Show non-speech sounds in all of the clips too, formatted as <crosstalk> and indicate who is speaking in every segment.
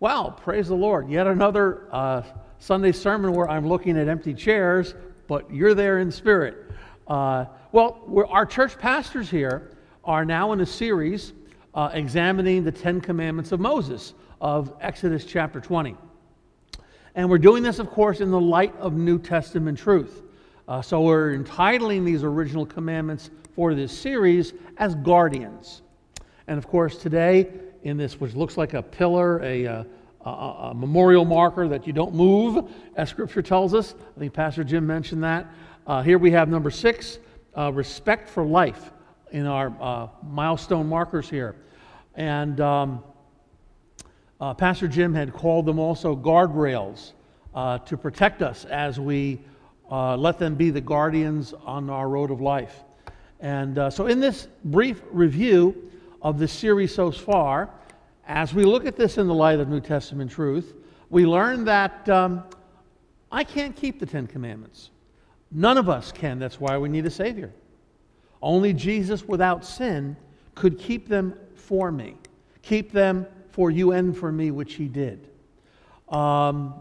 Speaker 1: Well, praise the Lord. Yet another uh, Sunday sermon where I'm looking at empty chairs, but you're there in spirit. Uh, well, our church pastors here are now in a series uh, examining the Ten Commandments of Moses of Exodus chapter 20. And we're doing this, of course, in the light of New Testament truth. Uh, so we're entitling these original commandments for this series as guardians. And of course, today, in this, which looks like a pillar, a, uh, a, a, memorial marker that you don't move, as Scripture tells us. I think Pastor Jim mentioned that. Uh, here we have number six uh, respect for life in our uh, milestone markers here. And um, uh, Pastor Jim had called them also guardrails uh, to protect us as we let them be the guardians on our road of life. And so, in this brief review, of the series so far, as we look at this in the light of New Testament truth, we learn that um, I can't keep the Ten Commandments. None of us can. That's why we need a Savior. Only Jesus without sin could keep them for me, keep them for you and for me, which He did. Um,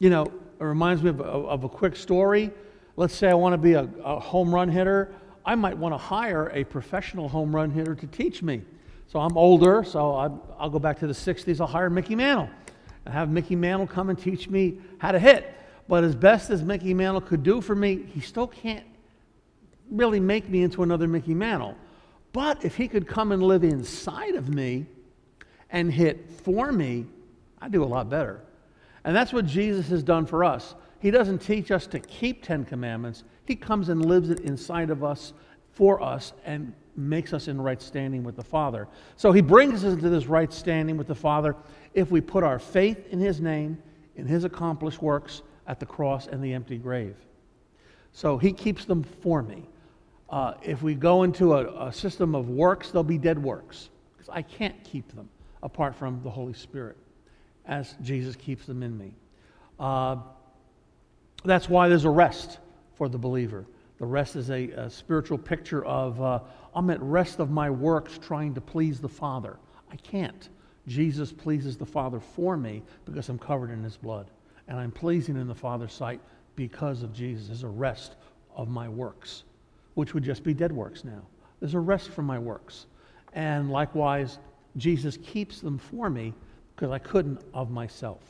Speaker 1: you know, it reminds me of, of, a quick story. Let's say I want to be a, a home run hitter. I might want to hire a professional home run hitter to teach me. So I'm older, so i will go back to the 60s. I'll hire Mickey Mantle and have Mickey Mantle come and teach me how to hit. But as best as Mickey Mantle could do for me, he still can't really make me into another Mickey Mantle. But if he could come and live inside of me and hit for me, I'd do a lot better. And that's what Jesus has done for us. He doesn't teach us to keep Ten Commandments, He comes and lives it inside of us for us and makes us in right standing with the Father. So he brings us into this right standing with the Father if we put our faith in his name, in his accomplished works at the cross and the empty grave. So he keeps them for me. Uh, if we go into a, a system of works, they'll be dead works because I can't keep them apart from the Holy Spirit as Jesus keeps them in me. Uh, that's why there's a rest for the believer. The rest is a, a spiritual picture of uh, I'm at rest of my works trying to please the Father. I can't. Jesus pleases the Father for me because I'm covered in his blood. And I'm pleasing in the Father's sight because of Jesus. There's a rest of my works, which would just be dead works now. There's a rest from my works. And likewise, Jesus keeps them for me because I couldn't of myself.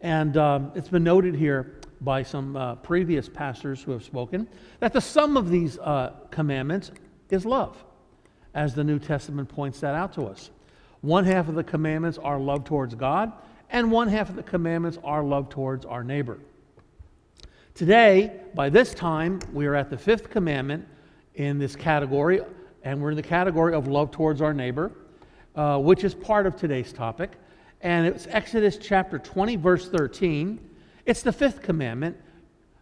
Speaker 1: And um, it's been noted here by some uh, previous pastors who have spoken that the sum of these uh, commandments is love, as the New Testament points that out to us. One half of the commandments are love towards God, and one half of the commandments are love towards our neighbor. Today, by this time, we are at the fifth commandment in this category, and we're in the category of love towards our neighbor, uh, which is part of today's topic. And it's Exodus chapter 20, verse 13. It's the fifth commandment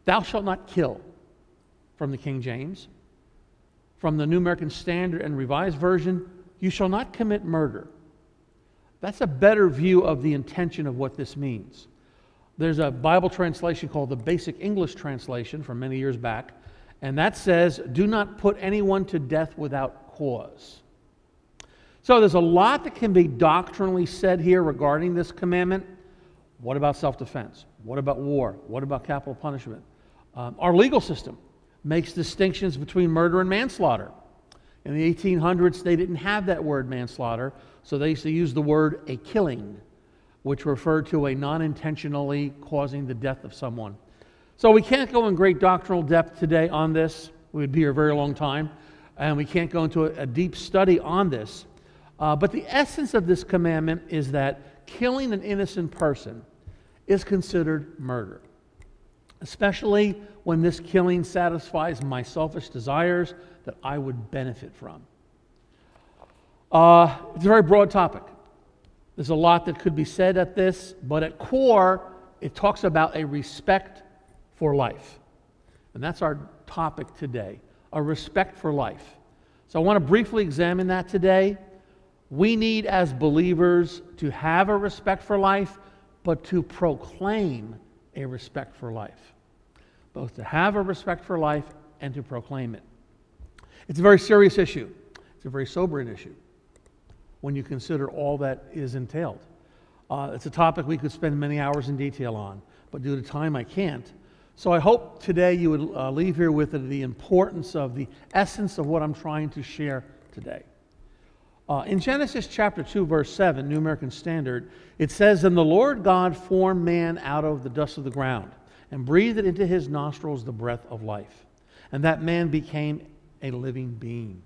Speaker 1: Thou shalt not kill, from the King James. From the New American Standard and Revised Version, you shall not commit murder. That's a better view of the intention of what this means. There's a Bible translation called the Basic English Translation from many years back, and that says, Do not put anyone to death without cause. So there's a lot that can be doctrinally said here regarding this commandment. What about self defense? What about war? What about capital punishment? Um, our legal system makes distinctions between murder and manslaughter. In the 1800s, they didn't have that word manslaughter, so they used to use the word a killing, which referred to a non intentionally causing the death of someone. So we can't go in great doctrinal depth today on this. We would be here a very long time, and we can't go into a, a deep study on this. Uh, but the essence of this commandment is that killing an innocent person is considered murder especially when this killing satisfies my selfish desires that I would benefit from. Uh, it's a very broad topic. There's a lot that could be said at this, but at core, it talks about a respect for life. And that's our topic today a respect for life. So I want to briefly examine that today. We need, as believers, to have a respect for life, but to proclaim a respect for life, both to have a respect for life and to proclaim it. It's a very serious issue, it's a very sobering issue when you consider all that is entailed. Uh, it's a topic we could spend many hours in detail on, but due to time, I can't. So I hope today you would uh, leave here with the importance of the essence of what I'm trying to share today. Uh, in Genesis chapter 2, verse 7, New American Standard, it says, And the Lord God formed man out of the dust of the ground and breathed into his nostrils the breath of life. And that man became a living being.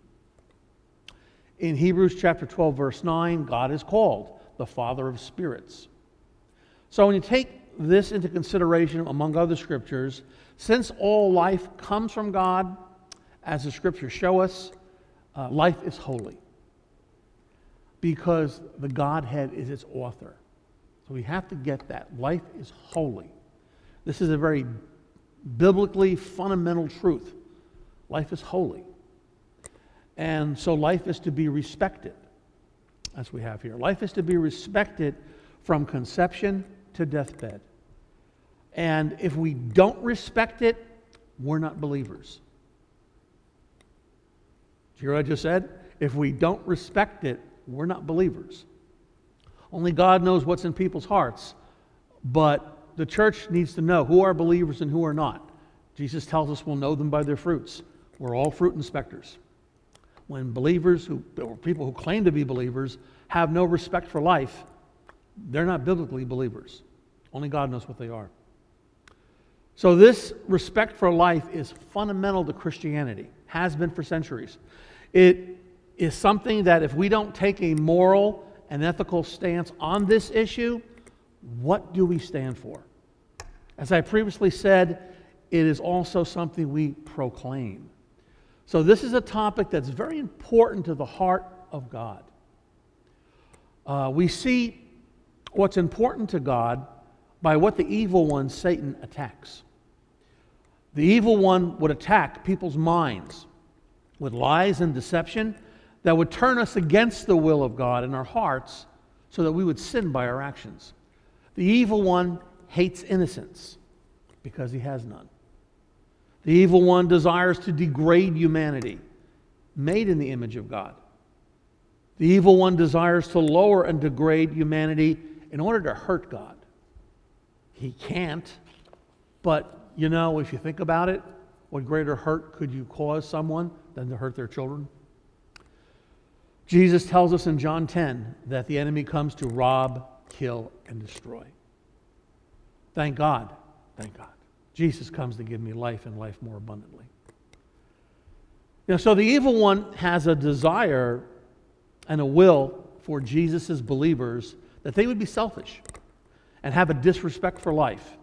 Speaker 1: In Hebrews chapter 12, verse 9, God is called the Father of spirits. So when you take this into consideration among other scriptures, since all life comes from God, as the scriptures show us, uh, life is holy because the Godhead is its author. So we have to get that. Life is holy. This is a very biblically fundamental truth. Life is holy. And so life is to be respected, as we have here. Life is to be respected from conception to deathbed. And if we don't respect it, we're not believers. Do you hear what I just said? If we don't respect it, we're not believers. Only God knows what's in people's hearts. But the church needs to know who are believers and who are not. Jesus tells us we'll know them by their fruits. We're all fruit inspectors. When believers, who, or people who claim to be believers, have no respect for life, they're not biblically believers. Only God knows what they are. So, this respect for life is fundamental to Christianity, has been for centuries. It is something that if we don't take a moral and ethical stance on this issue, what do we stand for? As I previously said, it is also something we proclaim. So, this is a topic that's very important to the heart of God. Uh, we see what's important to God by what the evil one, Satan, attacks. The evil one would attack people's minds with lies and deception that would turn us against the will of God in our hearts so that we would sin by our actions. The evil one hates innocence because he has none. The evil one desires to degrade humanity, made in the image of God. The evil one desires to lower and degrade humanity in order to hurt God. He can't, but you know, if you think about it, what greater hurt could you cause someone than to hurt their children? Jesus tells us in John 10 that the enemy comes to rob, kill, and destroy. Thank God. Thank God. Jesus comes to give me life and life more abundantly. You know, so the evil one has a desire and a will for Jesus' believers that they would be selfish and have a disrespect for life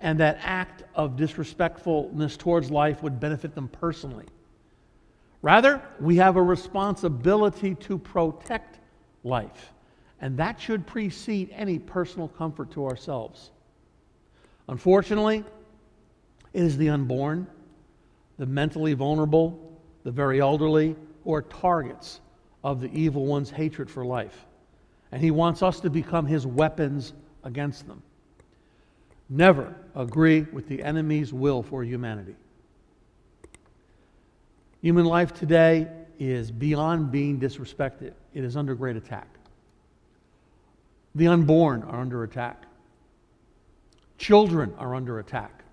Speaker 1: and that act of disrespectfulness towards life would benefit them personally. Rather, we have a responsibility to protect life, and that should precede any personal comfort to ourselves. Unfortunately, it is the unborn, the mentally vulnerable, the very elderly, who are targets of the evil one's hatred for life. And he wants us to become his weapons against them never agree with the enemy's will for humanity. Human life today is beyond being disrespected, it is under great attack. The unborn are under attack, children are under attack,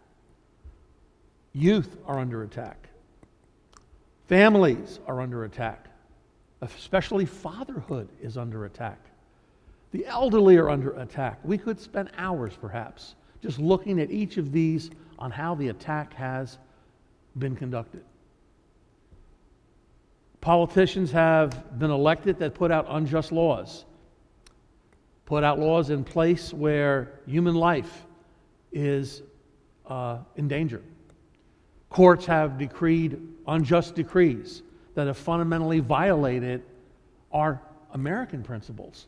Speaker 1: youth are under attack, families are under attack, especially fatherhood is under attack. The elderly are under attack. We could spend hours, perhaps, just looking at each of these on how the attack has been conducted. Politicians have been elected that put out unjust laws, put out laws in place where human life is uh, in danger. Courts have decreed unjust decrees that have fundamentally violated our American principles.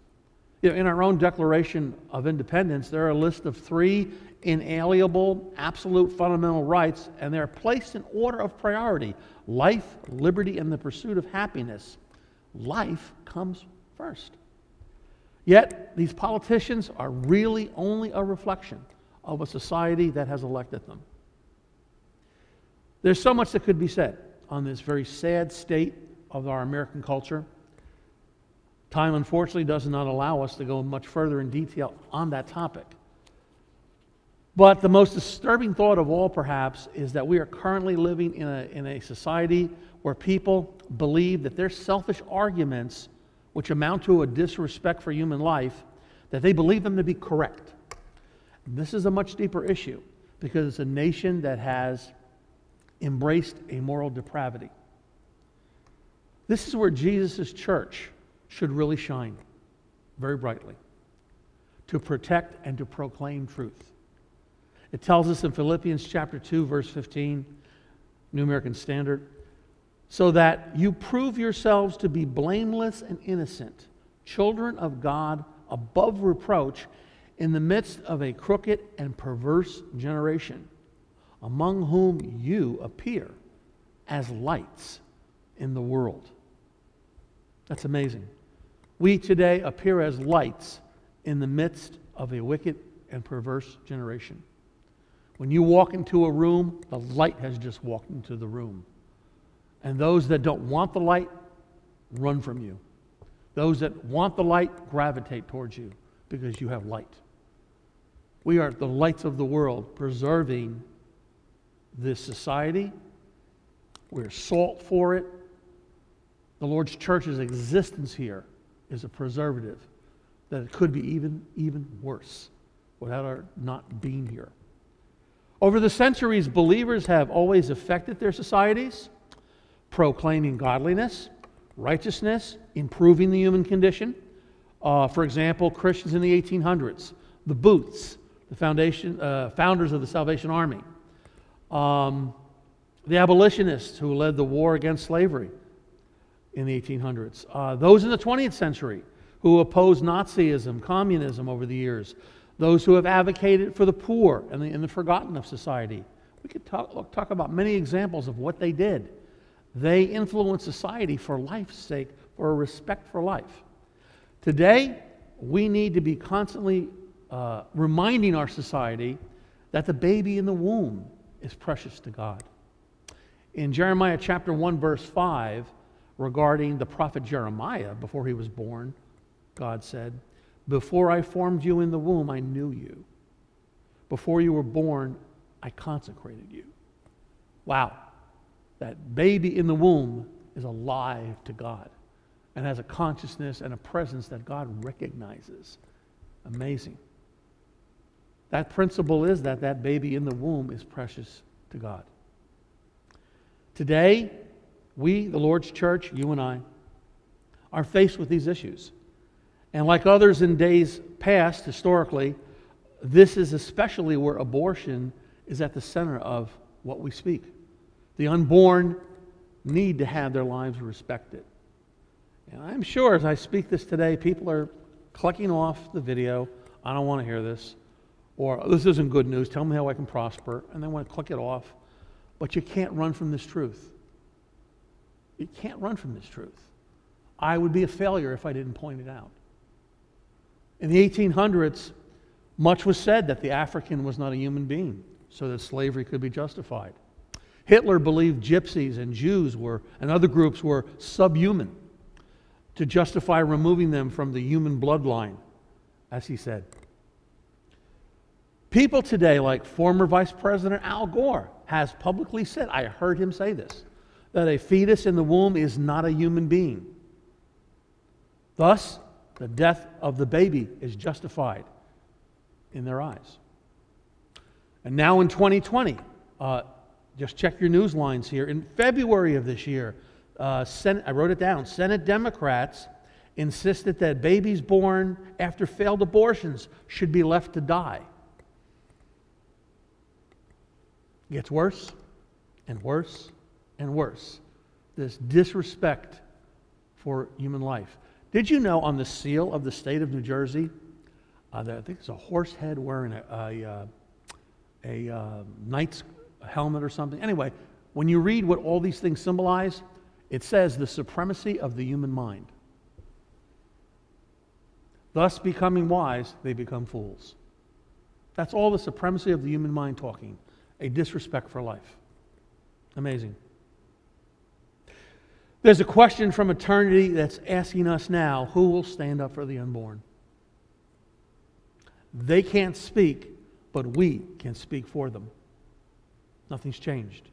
Speaker 1: You know, in our own Declaration of Independence, there are a list of three inalienable, absolute fundamental rights, and they're placed in order of priority life, liberty, and the pursuit of happiness. Life comes first. Yet, these politicians are really only a reflection of a society that has elected them. There's so much that could be said on this very sad state of our American culture. Time, unfortunately, does not allow us to go much further in detail on that topic. But the most disturbing thought of all, perhaps, is that we are currently living in a, in a society where people believe that their selfish arguments, which amount to a disrespect for human life, that they believe them to be correct. This is a much deeper issue because it's a nation that has embraced a moral depravity. This is where Jesus' church should really shine very brightly to protect and to proclaim truth. It tells us in Philippians chapter 2 verse 15, New American Standard, so that you prove yourselves to be blameless and innocent, children of God above reproach in the midst of a crooked and perverse generation, among whom you appear as lights in the world. That's amazing. We today appear as lights in the midst of a wicked and perverse generation. When you walk into a room, the light has just walked into the room. And those that don't want the light run from you. Those that want the light gravitate towards you because you have light. We are the lights of the world, preserving this society. We're salt for it. The Lord's church's existence here is a preservative that it could be even, even worse without our not being here. Over the centuries, believers have always affected their societies, proclaiming godliness, righteousness, improving the human condition. Uh, for example, Christians in the 1800s, the Booths, the foundation, uh, founders of the Salvation Army, um, the abolitionists who led the war against slavery in the 1800s, uh, those in the 20th century who opposed Nazism, communism over the years, those who have advocated for the poor and the, and the forgotten of society. We could talk, talk about many examples of what they did. They influence society for life's sake, for a respect for life. Today, we need to be constantly uh, reminding our society that the baby in the womb is precious to God. In Jeremiah chapter 1, verse 5, regarding the prophet Jeremiah before he was born, God said, before I formed you in the womb, I knew you. Before you were born, I consecrated you. Wow. That baby in the womb is alive to God and has a consciousness and a presence that God recognizes. Amazing. That principle is that that baby in the womb is precious to God. Today, we, the Lord's church, you and I, are faced with these issues. And like others in days past, historically, this is especially where abortion is at the center of what we speak. The unborn need to have their lives respected. And I'm sure as I speak this today, people are clicking off the video. I don't want to hear this. Or oh, this isn't good news. Tell me how I can prosper. And they want to click it off. But you can't run from this truth. You can't run from this truth. I would be a failure if I didn't point it out. In the 1800s, much was said that the African was not a human being, so that slavery could be justified. Hitler believed gypsies and Jews were, and other groups were subhuman to justify removing them from the human bloodline, as he said. People today, like former Vice President Al Gore, has publicly said, I heard him say this, that a fetus in the womb is not a human being. Thus, the death of the baby is justified in their eyes. And now in 2020, uh, just check your news lines here. In February of this year, uh, Senate, I wrote it down Senate Democrats insisted that babies born after failed abortions should be left to die. It gets worse and worse and worse. This disrespect for human life. Did you know on the seal of the state of New Jersey, uh, that I think it's a horse head wearing a, a, uh, a uh, knight's helmet or something? Anyway, when you read what all these things symbolize, it says the supremacy of the human mind. Thus, becoming wise, they become fools. That's all the supremacy of the human mind talking a disrespect for life. Amazing. There's a question from eternity that's asking us now who will stand up for the unborn? They can't speak, but we can speak for them. Nothing's changed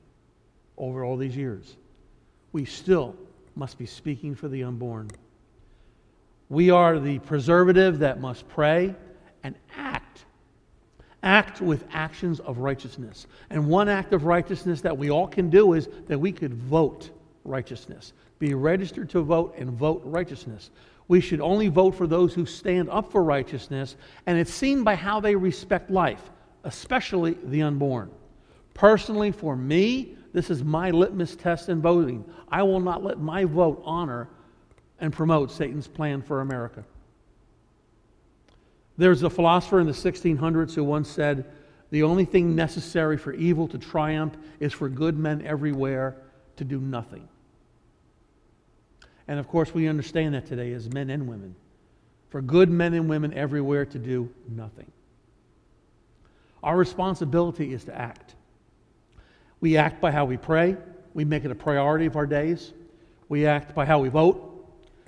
Speaker 1: over all these years. We still must be speaking for the unborn. We are the preservative that must pray and act. Act with actions of righteousness. And one act of righteousness that we all can do is that we could vote righteousness. Be registered to vote and vote righteousness. We should only vote for those who stand up for righteousness, and it's seen by how they respect life, especially the unborn. Personally, for me, this is my litmus test in voting. I will not let my vote honor and promote Satan's plan for America. There's a philosopher in the 1600s who once said, The only thing necessary for evil to triumph is for good men everywhere to do nothing. And of course, we understand that today as men and women. For good men and women everywhere to do nothing. Our responsibility is to act. We act by how we pray, we make it a priority of our days. We act by how we vote,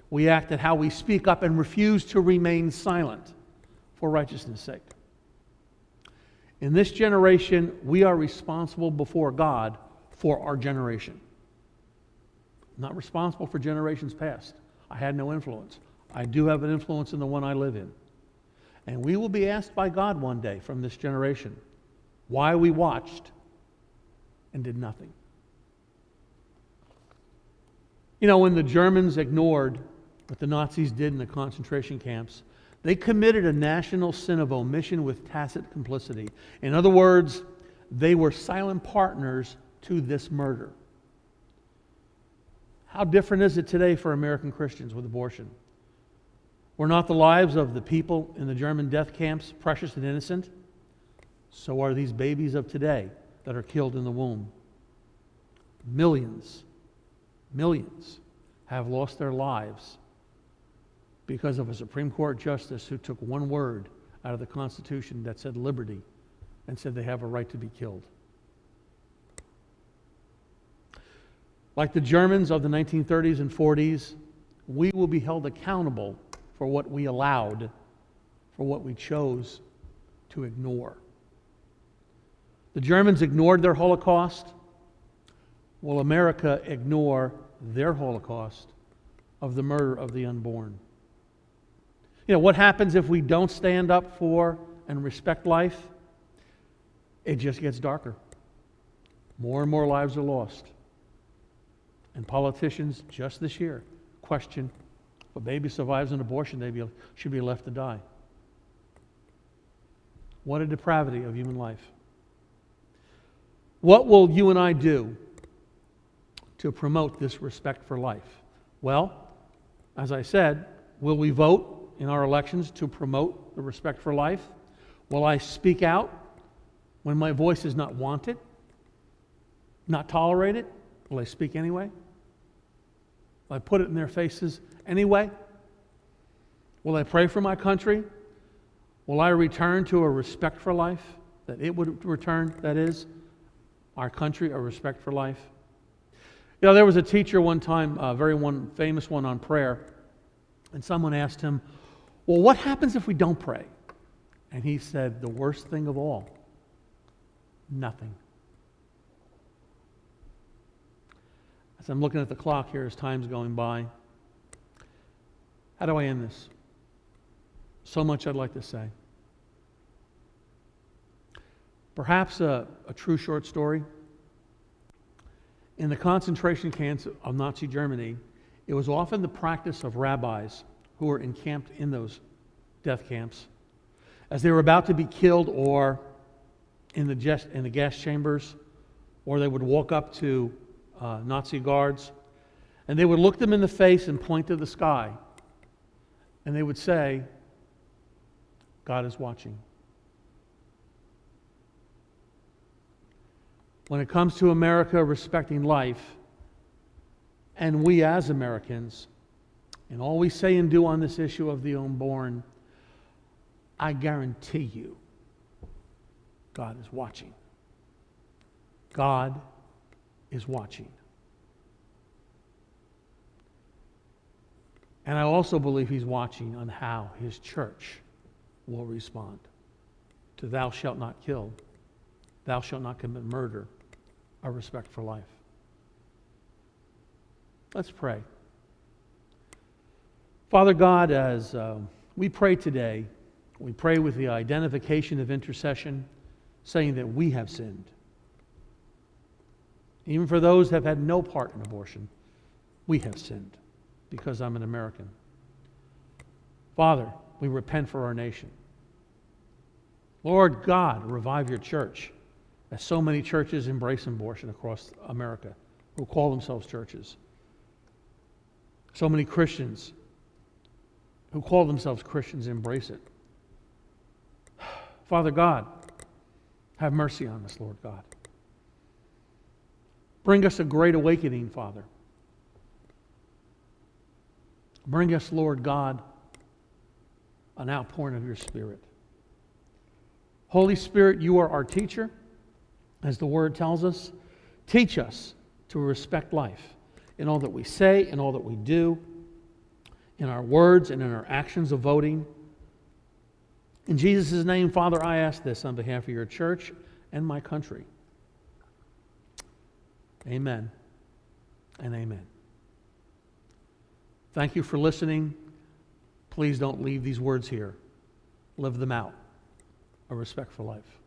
Speaker 1: we act at how we speak up and refuse to remain silent for righteousness' sake. In this generation, we are responsible before God for our generation. not responsible for generations past. I had no influence. I do have an influence in the one I live in. And we will be asked by God one day from this generation why we watched and did nothing. You know, when the Germans ignored what the Nazis did in the concentration camps, they committed a national sin of omission with tacit complicity. In other words, they were silent partners to this murder. How different is it today for American Christians with abortion? Were not the lives of the people in the German death camps precious and innocent? So are these babies of today that are killed in the womb. Millions, millions have lost their lives because of a Supreme Court justice who took one word out of the Constitution that said liberty and said they have a right to be killed. Like the Germans of the 1930s and 40s, we will be held accountable for what we allowed, for what we chose to ignore. The Germans ignored their Holocaust. Will America ignore their Holocaust of the murder of the unborn? You know, what happens if we don't stand up for and respect life? It just gets darker. More and more lives are lost. And politicians just this year question if a baby survives an abortion, they be, should be left to die. What a depravity of human life. What will you and I do to promote this respect for life? Well, as I said, will we vote in our elections to promote the respect for life? Will I speak out when my voice is not wanted, not tolerated? Will I speak anyway? Will I put it in their faces anyway? Will I pray for my country? Will I return to a respect for life that it would return, that is, our country a respect for life? You know, there was a teacher one time, a very one famous one on prayer, and someone asked him, Well, what happens if we don't pray? And he said, The worst thing of all, nothing. As I'm looking at the clock here as time's going by, how do I end this? So much I'd like to say. Perhaps a, a true short story. In the concentration camps of Nazi Germany, it was often the practice of rabbis who were encamped in those death camps. As they were about to be killed or in the, gas, in the gas chambers, or they would walk up to uh, Nazi guards, and they would look them in the face and point to the sky. And they would say, God is watching. When it comes to America respecting life, and we as Americans, and all we say and do on this issue of the unborn, I guarantee you, God is watching. God is watching. And I also believe he's watching on how his church will respond to thou shalt not kill, thou shalt not commit murder, a respect for life. Let's pray. Father God, as uh, we pray today, we pray with the identification of intercession, saying that we have sinned. Even for those that have had no part in abortion, we have sinned because I'm an American. Father, we repent for our nation. Lord God, revive your church, as so many churches embrace abortion across America who call themselves churches. So many Christians who call themselves Christians embrace it. <sighs> Father God, have mercy on us, Lord God. Bring us a great awakening, Father. Bring us, Lord God, an outpouring of your Spirit. Holy Spirit, you are our teacher, as the word tells us. Teach us to respect life in all that we say, in all that we do, in our words and in our actions of voting. In Jesus' name, Father, I ask this on behalf of your church and my country. Amen and amen. Thank you for listening. Please don't leave these words here. Live them out. A respect for life.